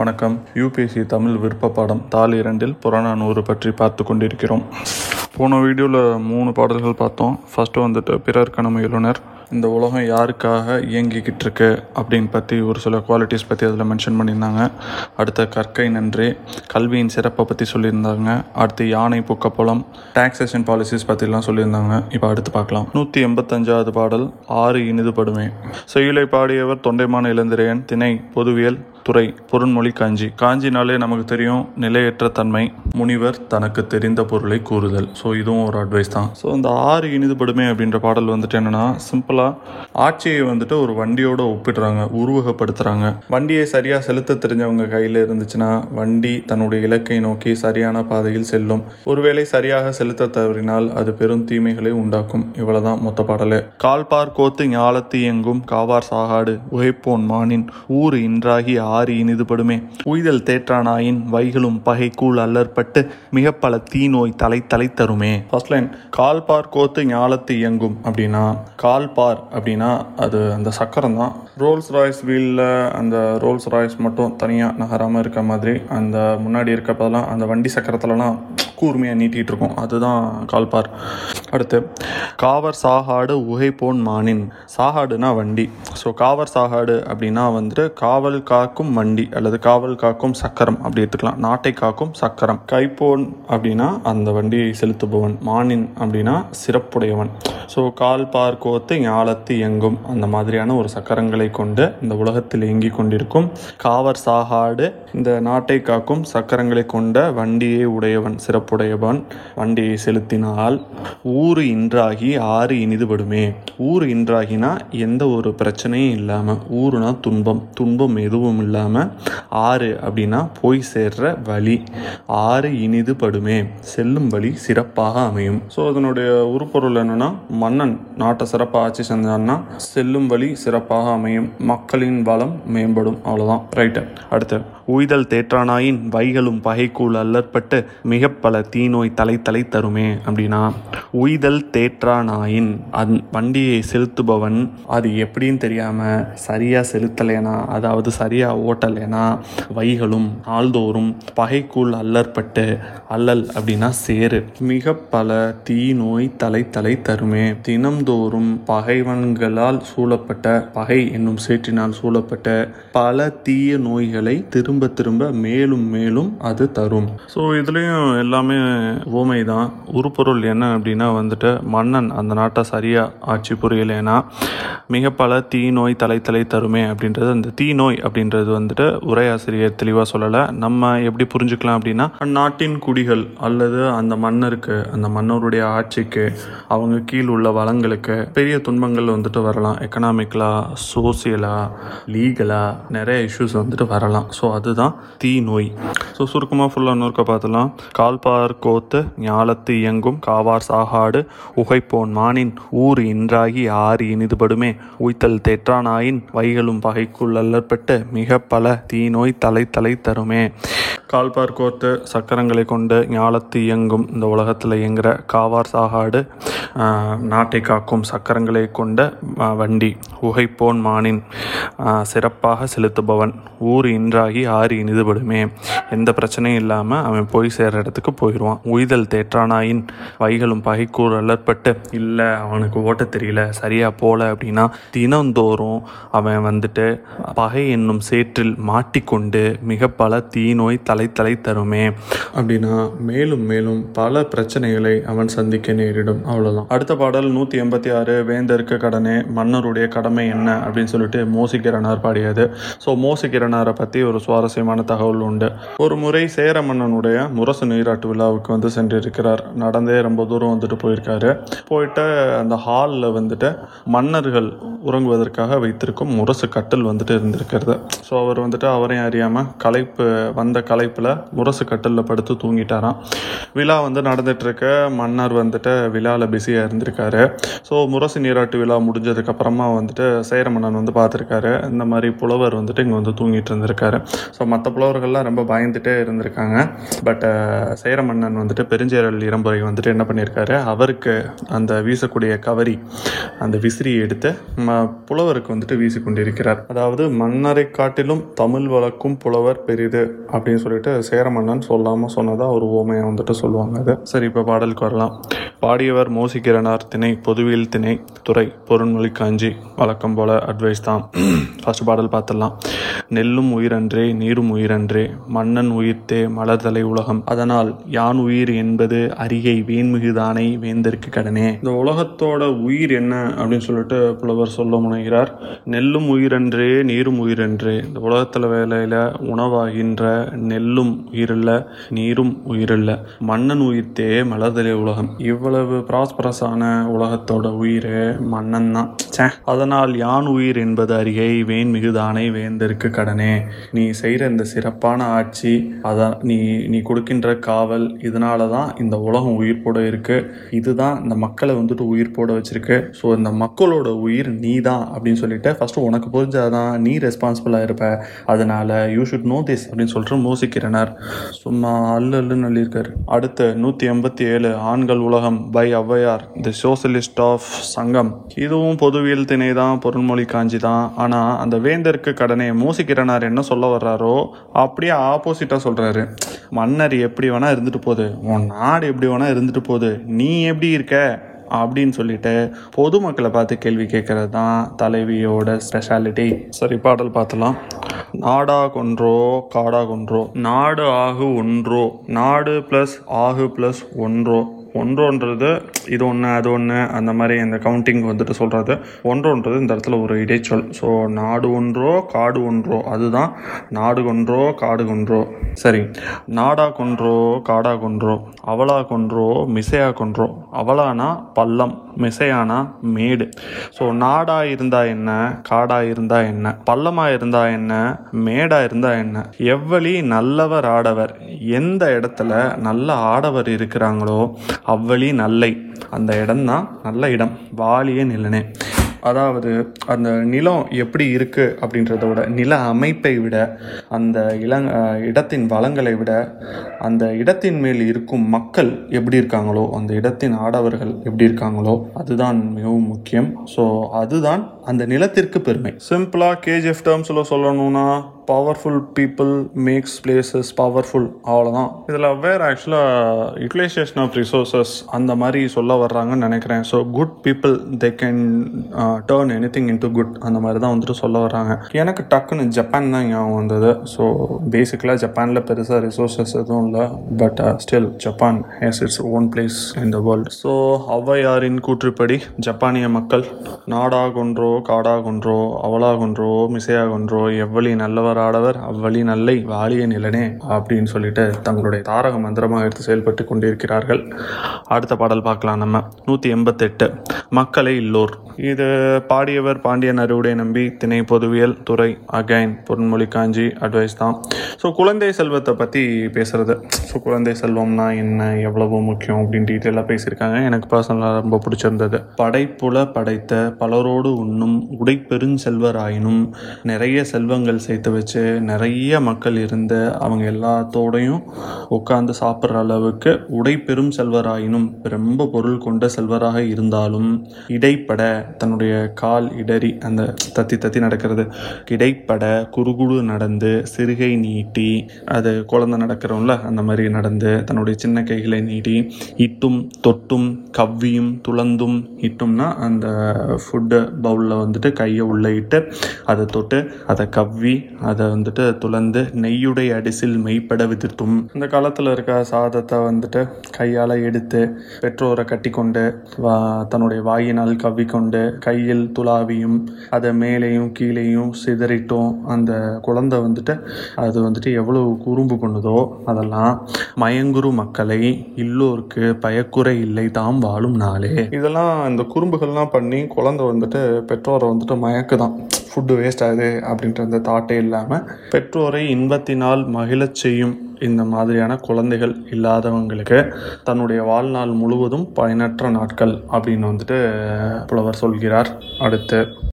வணக்கம். யூபிஎஸ்சி தமிழ் விருப்ப பாடம் தாள் இரண்டில் புறநானூறு பற்றி பார்த்து கொண்டிருக்கிறோம். போன வீடியோவில் மூணு பாடல்கள் பார்த்தோம். ஃபஸ்ட்டு வந்துட்டு பிறர் கணம் இந்த உலகம் யாருக்காக இயங்கிக்கிட்டு இருக்கு அப்படின்னு பற்றி ஒரு சில குவாலிட்டிஸ் பற்றி அதில் மென்ஷன் பண்ணியிருந்தாங்க. அடுத்த கற்கை நன்றி. கல்வியின் சிறப்பை பற்றி சொல்லியிருந்தாங்க. அடுத்து யானை புக்கப்பலம் டாக்ஸேஷன் பாலிசிஸ் பற்றிலாம் சொல்லியிருந்தாங்க. இப்போ அடுத்து பார்க்கலாம். நூற்றி எண்பத்தஞ்சாவது பாடல் ஆறு இனிதுபடுமே. செய்யுளை பாடியவர் தொண்டைமான இளந்திரையன் திணை பொதுவியல் துறை பொருண்மொழி காஞ்சி. காஞ்சினாலே நமக்கு தெரியும் நிலையற்ற தன்மை. முனிவர் தனக்கு தெரிந்த பொருளை கூறுதல். ஸோ இதுவும் ஒரு அட்வைஸ் தான். ஸோ இந்த ஆறு இனிதுபடுமே அப்படின்ற பாடல் வந்துட்டு என்னன்னா சிம்பிளாக ஆட்சியை வந்துட்டு ஒரு வண்டியோட ஒப்பிடுறாங்க உருவகப்படுத்துகிறாங்க வண்டியை சரியாக செலுத்த தெரிஞ்சவங்க கையில் இருந்துச்சுன்னா வண்டி தன்னுடைய இலக்கை நோக்கி சரியான பாதையில் செல்லும். ஒருவேளை சரியாக செலுத்த தவறினால் அது பெரும் தீமைகளை உண்டாக்கும். இவ்வளவுதான் மொத்த பாடலே. கால்பார் கோத்து ஞாலத்து எங்கும் காவார் சாகாடு உகைப்போன் மானின் ஊர் இன்றாகி ஆறு இனிதுபடுமே. உய்தல் தேற்றானாயின் வைகளும் பகைக்கூழ் அல்லற்பட்டு மிக பல தீநோய் தலை தலை தருமே. ஃபர்ஸ்ட் லைன் கால்பார் கோத்து ஞாலத்து இயங்கும் அப்படின்னா கால்பார் அப்படின்னா அது அந்த சக்கரம் தான் ரோல்ஸ் ராய்ஸ் வீலில் அந்த ரோல்ஸ் ராய்ஸ் மட்டும் தனியாக நகராமல் இருக்க மாதிரி அந்த முன்னாடி இருக்கப்பதெல்லாம் அந்த வண்டி சக்கரத்துலலாம் கூர்மையாக நீட்டிகிட்டு இருக்கும். அதுதான் கால்பார். அடுத்து காவர் சாகாடு உகைப்போன் மானின். சாகாடுனா வண்டி. ஸோ காவர் சாகாடு அப்படின்னா வந்துட்டு காவல் காக்கும் வண்டி அல்லது காவல் காக்கும் சக்கரம் அப்படி எடுத்துக்கலாம். நாட்டை காக்கும் சக்கரம். கைப்போன் அப்படின்னா அந்த வண்டியை செலுத்துபவன். மானின் அப்படின்னா சிறப்புடையவன். ஸோ கால் பார்க்கோத்து ஞாலத்து எங்கும். அந்த மாதிரியான ஒரு சக்கரங்களை கொண்டு இந்த உலகத்தில் இயங்கிக் கொண்டிருக்கும் காவர் சாகாடு இந்த நாட்டை காக்கும் சக்கரங்களை கொண்ட வண்டியை உடையவன். சிறப்பு. சிறப்புடையவன். வண்டியை செலுத்தினால் ஊறு இன்றாகி ஆறு இனிதுபடுமே. ஊர் இன்றாகினா எந்த ஒரு பிரச்சனையும் இல்லாமல் ஊறுனா துன்பம் துன்பம் எதுவும் இல்லாமல் ஆறு அப்படின்னா போய் சேர்ற வழி ஆறு இனிதுபடுமே. செல்லும் வழி சிறப்பாக அமையும். ஸோ அதனுடைய உருப்பொருள் என்னன்னா மன்னன் நாட்டை சிறப்பாக ஆட்சி செஞ்சான்னா செல்லும் வழி சிறப்பாக அமையும். மக்களின் வளம் மேம்படும். அவ்வளோதான் ரைட்டு அடுத்து உய்தல் தேற்றானாயின் வைகளும் பகைக்கூழ் அல்லற்பட்டு மிக பல தீநோய் தலை தலை தருமே அப்படின்னா உய்தல் தேற்றானாயின் அந் வண்டியை செலுத்துபவன் அது எப்படின்னு தெரியாமல் சரியாக செலுத்தலைனா அதாவது சரியாக ஓட்டலைனா வைகளும் நாள்தோறும் பகைக்குள் அல்லற்பட்டு அல்லல் அப்படின்னா சேரு மிக பல தீநோய் தலை தலை தருமே. தினம்தோறும் பகைவன்களால் சூழப்பட்ட பகை என்னும் சேற்றினால் சூழப்பட்ட பல தீய நோய்களை திரும்ப திரும்ப திரும்ப மேலும் மேலும் அது தரும். ஸோ இதுலேயும் எல்லாமே ஓமை தான் உருப்பொருள் என்ன அப்படின்னா வந்துட்டு மன்னன் அந்த நாட்டை சரியாக ஆட்சி புரியலைன்னா மிக பல தீநோய் தலை தலை தருமே அப்படின்றது அந்த தீ நோய் அப்படின்றது வந்துட்டு உரையாசிரியர் தெளிவாக சொல்லலை. நம்ம எப்படி புரிஞ்சுக்கலாம் அப்படின்னா அந்நாட்டின் குடிகள் அல்லது அந்த மன்னருக்கு அந்த மன்னருடைய ஆட்சிக்கு அவங்க கீழ் உள்ள வளங்களுக்கு பெரிய துன்பங்கள் வந்துட்டு வரலாம். எக்கனாமிக்கலாக சோசியலாக லீகலாக நிறைய இஷ்யூஸ் வந்துட்டு வரலாம். ஸோ அது அதுதான் தீ நோய். ஸோ சுருக்கமாக ஃபுல்லாக நூறுக்க பார்த்தலாம் கால்பார் கோத்து ஞாலத்து இயங்கும் காவார் சாகாடு உகைப்போன் மானின் ஊர் இன்றாகி ஆறு இனிதுபடுமே. உய்த்தல் தேற்றானாயின் வைகளும் பகைக்குள் அல்லற்பட்டு மிக பல தீநோய் தலை தலை தருமே. கால்பார் கோர்த்து சக்கரங்களை கொண்டு ஞாலத்து இயங்கும் இந்த உலகத்தில் இயங்குகிற காவார் சாகாடு நாட்டை காக்கும் சக்கரங்களை கொண்ட வண்டி உகைப்போன் மானின் சிறப்பாக செலுத்துபவன் ஊர் இன்றாகி ஆறு இனிதுபடுமே. எந்த பிரச்சனையும் இல்லாமல் அவன் போய் சேர்ற இடத்துக்கு போயிடுவான் உய்தல் தேற்றானாயின் வைகளும் பகைக்கூர் அலற்பட்டு இல்லை அவனுக்கு ஓட்ட தெரியல சரியாக போல அப்படின்னா தினந்தோறும் அவன் வந்துட்டு பகை என்னும் சேற்றில் மாட்டிக்கொண்டு மிக பல தீநோய் தலை தலை தருமே. அப்படின்னா மேலும் மேலும் பல பிரச்சனைகளை அவன் சந்திக்க நேரிடும். அவ்வளோதான் அடுத்த பாடல் நூற்றி எண்பத்தி ஆறு வேந்தருக்கு கடனே மன்னருடைய கடமை என்ன? அப்படின்னு சொல்லிட்டு மோசிக்கிறனார் பாடியது. ஸோ மோசிக்கிறனாரை பற்றி ஒரு சுவாரஸ்யமான தகவல் உண்டு. ஒரு முறை சேர மன்னனுடைய முரசு நீராட்டு விழாவுக்கு வந்து சென்றிருக்கிறார். நடந்தே ரொம்ப தூரம் வந்துட்டு போயிருக்காரு. போயிட்டு அந்த ஹாலில் வந்துட்டு மன்னர்கள் உறங்குவதற்காக வைத்திருக்கும் முரசு கட்டில் வந்துட்டு இருந்திருக்கிறது. ஸோ அவர் வந்துட்டு அவரையும் அறியாமல் களைப்பு வந்த கலை வாய்ப்பில் முரசு கட்டலில் படுத்து தூங்கிட்டாராம். விழா வந்து நடந்துகிட்ருக்க மன்னர் வந்துட்டு விழாவில் பிஸியாக இருந்திருக்காரு. ஸோ முரசு நீராட்டு விழா முடிஞ்சதுக்கப்புறமா வந்துட்டு சேர மன்னன் வந்து பார்த்துருக்காரு இந்த மாதிரி புலவர் வந்துட்டு இங்கே வந்து தூங்கிட்டு இருந்திருக்காரு. ஸோ மற்ற புலவர்கள்லாம் ரொம்ப பயந்துட்டே இருந்திருக்காங்க. பட் சேர மன்னன் வந்துட்டு பெருஞ்சேரல் இளம்புரை வந்துட்டு என்ன பண்ணியிருக்காரு அவருக்கு அந்த வீசக்கூடிய கவரி அந்த விசிறியை எடுத்து ம புலவருக்கு வந்துட்டு வீசி கொண்டிருக்கிறார் அதாவது மன்னரை காட்டிலும் தமிழ் வழக்கும் புலவர் பெரிது அப்படின்னு சொல்லி சொல்லிட்டு சேர மன்னன் சொல்லாமல் சொன்னதா ஒரு ஓமையை வந்துட்டு சொல்லுவாங்க அது. சரி இப்போ பாடலுக்கு வரலாம் பாடியவர் மோசிக்கிறனார் திணை பொதுவியல் திணை துறை பொருண்மொழி காஞ்சி வழக்கம் போல அட்வைஸ் தான். ஃபர்ஸ்ட் பாடல் பார்த்துடலாம் நெல்லும் உயிரன்றே நீரும் உயிரன்றே மன்னன் உயிர்த்தே மலர்தலை உலகம். அதனால் யான் உயிர் என்பது அரியை வேண்மிகுதானை வேந்தற்கு கடனே. இந்த உலகத்தோட உயிர் என்ன அப்படின்னு சொல்லிட்டு புலவர் சொல்ல முனைகிறார். நெல்லும் உயிரன்றே நீரும் உயிரன்றே இந்த உலகத்தில் வேலையில் உணவாகின்ற நெல் நெல்லும் உயிரில்ல நீரும் உயிரில்ல. மன்னன் உயிர்த்தே மலர்தலை உலகம். இவ்வளவு ப்ராஸ்பரஸான உலகத்தோட உயிர் மன்னன் தான். ச்சே அதனால் யான் உயிர் என்பது அருகே வேன் மிகுதானை வேந்தருக்கு கடனே. நீ செய்கிற இந்த சிறப்பான ஆட்சி அதான் நீ நீ கொடுக்கின்ற காவல் இதனால தான் இந்த உலகம் உயிர்ப்போட இருக்கு. இதுதான் இந்த மக்களை வந்துட்டு உயிர்ப்போட வச்சிருக்கு. ஸோ இந்த மக்களோட உயிர் நீ தான் அப்படின்னு சொல்லிட்டு ஃபஸ்ட்டு உனக்கு புரிஞ்சாதான் நீ ரெஸ்பான்சிபிளாக இருப்ப. அதனால யூ ஷுட் நோ திஸ் அப்படின்னு சொல்லிட்டு மோசிக்கிறனர் சும்மா அல்லு அல்லுன்னு சொல்லியிருக்காரு. அடுத்த நூற்றி எண்பத்தி ஏழு ஆண்கள் உலகம் by Avvaiyar the socialist of Sangam. இதுவும் பொதுவியல் திணை தான் பொருள்மொழி காஞ்சி தான். ஆனால் அந்த வேந்தருக்கு கடனை மோசிக்கிறனார் என்ன சொல்ல வர்றாரோ அப்படியே ஆப்போசிட்டாக சொல்கிறாரு மன்னர் எப்படி வேணால் இருந்துட்டு போகுது. உன் நாடு எப்படி வேணால் இருந்துட்டு போகுது. நீ எப்படி இருக்க? அப்படின்னு சொல்லிட்டு பொதுமக்களை பார்த்து கேள்வி கேட்கறது தான் தலைவியோட ஸ்பெஷாலிட்டி சரி பாடல் பார்த்தலாம். நாடா கொன்றோ காடா கொன்றோ. நாடு ஆகு ஒன்றோ. நாடு ப்ளஸ் ஆகு ப்ளஸ் ஒன்றோ. ஒன்றோன்றது இது ஒன்று அது ஒன்று அந்த மாதிரி அந்த கவுண்டிங் வந்துட்டு சொல்கிறது ஒன்றோன்றது இந்த இடத்துல ஒரு இடைச்சொல். ஸோ நாடு ஒன்றோ காடு ஒன்றோ அதுதான் நாடு கொன்றோ காடு கொன்றோ. சரி நாடா கொன்றோ காடா கொன்றோ அவளா கொன்றோ மிசையா கொன்றோ அவளானா பள்ளம் மிசையானா மேடு. ஸோ நாடா இருந்தா என்ன காடா இருந்தா என்ன பள்ளமா இருந்தா என்ன மேடா இருந்தா என்ன எவ்வளி நல்லவர் ஆடவர் எந்த இடத்துல நல்ல ஆடவர் இருக்கிறாங்களோ அவ்வளி நல்லை. அந்த இடம்தான் நல்ல இடம். வாலிய நிலனே. அதாவது அந்த நிலம் எப்படி இருக்குது அப்படின்றத விட நில அமைப்பை விட அந்த இளங் இடத்தின் வளங்களை விட அந்த இடத்தின் மேல் இருக்கும் மக்கள் எப்படி இருக்காங்களோ அந்த இடத்தின் ஆடவர்கள் எப்படி இருக்காங்களோ அதுதான் மிகவும் முக்கியம். ஸோ அதுதான் அந்த நிலத்திற்கு பெருமை. சிம்பிளாக கேஜிஎஃப் டேர்ம்ஸில் சொல்லணும்னா powerful people makes places powerful அவ்வளோதான் இதில் வேறு ஆக்சுவலாக யூட்டிலைசேஷன் ஆஃப் ரிசோர்ஸஸ் அந்த மாதிரி சொல்ல வர்றாங்கன்னு நினைக்கிறேன். So good people they can turn anything into good அந்த மாதிரி தான் வந்துட்டு சொல்ல வர்றாங்க. எனக்கு டக்குன்னு ஜப்பான் தான் ஞாபகம் வந்தது. ஸோ பேசிக்கலாக ஜப்பானில் பெருசாக ரிசோர்ஸஸ் எதுவும் இல்லை. But still Japan has its own place in the world so ஔவையாரின் கூற்றுப்படி ஜப்பானிய மக்கள் நாடாகொன்றோ காடாகொன்றோ அவளாகொன்றோ மிசையாகொன்றோ எவ்வளி நல்லவர் ஆடவர் அவ்வழி நல்லை வாலிய நிலனே அப்படின்னு சொல்லிட்டு தங்களுடைய தாரக மந்திரமாக எடுத்து செயல்பட்டு கொண்டிருக்கிறார்கள். அடுத்த பாடல் பார்க்கலாம் நம்ம. நூற்றி எண்பத்தெட்டு மக்களை இல்லோர் இது பாடியவர் பாண்டியன் அறுவடை நம்பி திணை பொதுவியல் துறை அகைன் பொன்மொழி காஞ்சி அட்வைஸ் தான். ஸோ குழந்தை செல்வத்தை பற்றி பேசுகிறது ஸோ குழந்தை செல்வம்னா என்ன எவ்வளவு முக்கியம் அப்படின்னு டீட்டெயிலாக பேசியிருக்காங்க. எனக்கு பர்சனலாக ரொம்ப பிடிச்சிருந்தது. படைப்புல படைத்த பலரோடு உண்ணும் உடை பெருஞ்செல்வராயினும் நிறைய செல்வங்கள் சேர்த்து வச்சு நிறைய மக்கள் இருந்த அவங்க எல்லாத்தோடையும் உட்காந்து சாப்பிட்ற அளவுக்கு உடை பெரும் செல்வராயினும் ரொம்ப பொருள் கொண்ட செல்வராக இருந்தாலும் இடைப்பட தன்னுடைய கால் இடறி அந்த தத்தி தத்தி நடக்கிறது. இடைப்பட குறுகுடு நடந்து சிறுகை நீட்டி அது குழந்தை நடக்கிறோம்ல அந்த மாதிரி நடந்து தன்னுடைய சின்ன கைகளை நீட்டி இட்டும் தொட்டும் கவ்வியும் துளந்தும் இட்டும்னா அந்த ஃபுட்டு பவுலில் வந்துட்டு கையை உள்ளே இட்டு அதை தொட்டு அதை கவ்வி அதை அதை வந்துட்டு துளந்து நெய்யுடைய அடிசில் மெய்ப்பட விதிர்த்தும். இந்த காலத்தில் இருக்க சாதத்தை வந்துட்டு கையால் எடுத்து பெற்றோரை கட்டி கொண்டு வா தன்னுடைய வாயினால் கவ்விக்கொண்டு கையில் துளாவியும் அதை மேலேயும் கீழேயும் சிதறிட்டும் அந்த குழந்தை வந்துட்டு அது வந்துட்டு எவ்வளவு குறும்பு பண்ணுதோ அதெல்லாம் மயங்குரு மக்களை இல்லோருக்கு பயக்குறை இல்லை தாம் வாழும் நாளே. இதெல்லாம் இந்த குறும்புகள்லாம் பண்ணி குழந்தை வந்துட்டு பெற்றோரை வந்துட்டு மயக்குதான். ஃபுட்டு வேஸ்ட் ஆகுது அப்படின்ற அந்த தாட்டே இல்லாமல் பெற்றோரை இன்பத்தினால் மகிழச் செய்யும் இந்த மாதிரியான குழந்தைகள் இல்லாதவங்களுக்கு தன்னுடைய வாழ்நாள் முழுவதும் பயனற்ற நாட்கள் அப்படின்னு வந்துட்டு புலவர் சொல்கிறார். அடுத்து